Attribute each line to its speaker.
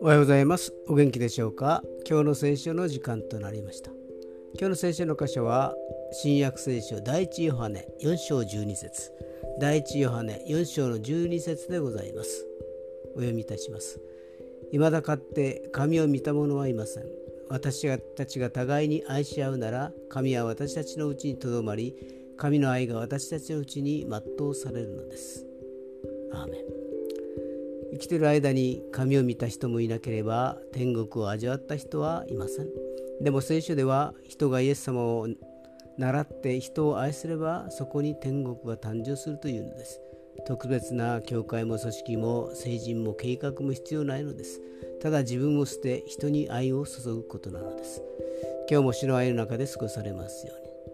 Speaker 1: おはようございます。お元気でしょうか？今日の聖書の時間となりました。今日の聖書の箇所は新約聖書第一ヨハネ4章12節。第一ヨハネ4章の12節でございます。お読みいたします。未だかって神を見た者はいません。私たちが互いに愛し合うなら神は私たちのうちにとどまり神の愛が私たちのうちに全うされるのです。アーメン。生きている間に神を見た人もいなければ天国を味わった人はいません。でも聖書では人がイエス様を習って人を愛すればそこに天国が誕生するというのです。特別な教会も組織も成人も計画も必要ないのです。ただ自分を捨て人に愛を注ぐことなのです。今日も主の愛の中で過ごされますように。